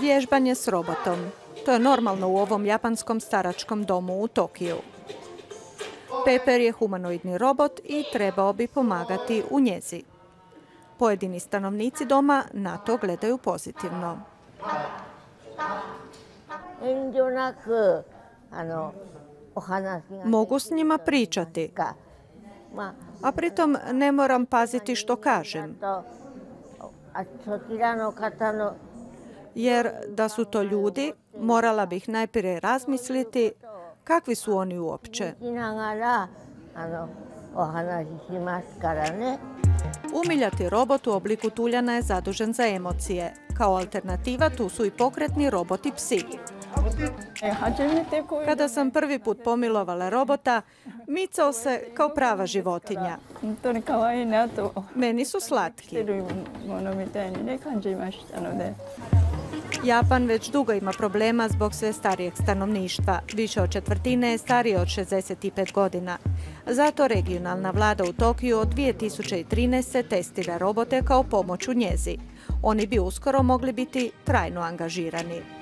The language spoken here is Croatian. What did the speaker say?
Vježbanje s robotom. To je normalno u ovom japanskom staračkom domu u Tokiju. Peper je humanoidni robot i trebao bi pomagati u njezi. Pojedini stanovnici doma na to gledaju pozitivno. Mogu s njima pričati, a pritom ne moram paziti što kažem. Jer da su to ljudi, morala bih najprije razmisliti kakvi su oni uopće. Umiljati robot u obliku tuljana je zadužen za emocije. Kao alternativa tu su i pokretni roboti psi. Kada sam prvi put pomilovala robota, micao se kao prava životinja. Meni su slatki. Japan već dugo ima problema zbog sve starijeg stanovništva. Više od četvrtine je starije od 65 godina. Zato regionalna vlada u Tokiju od 2013. testira robote kao pomoć u njezi. Oni bi uskoro mogli biti trajno angažirani.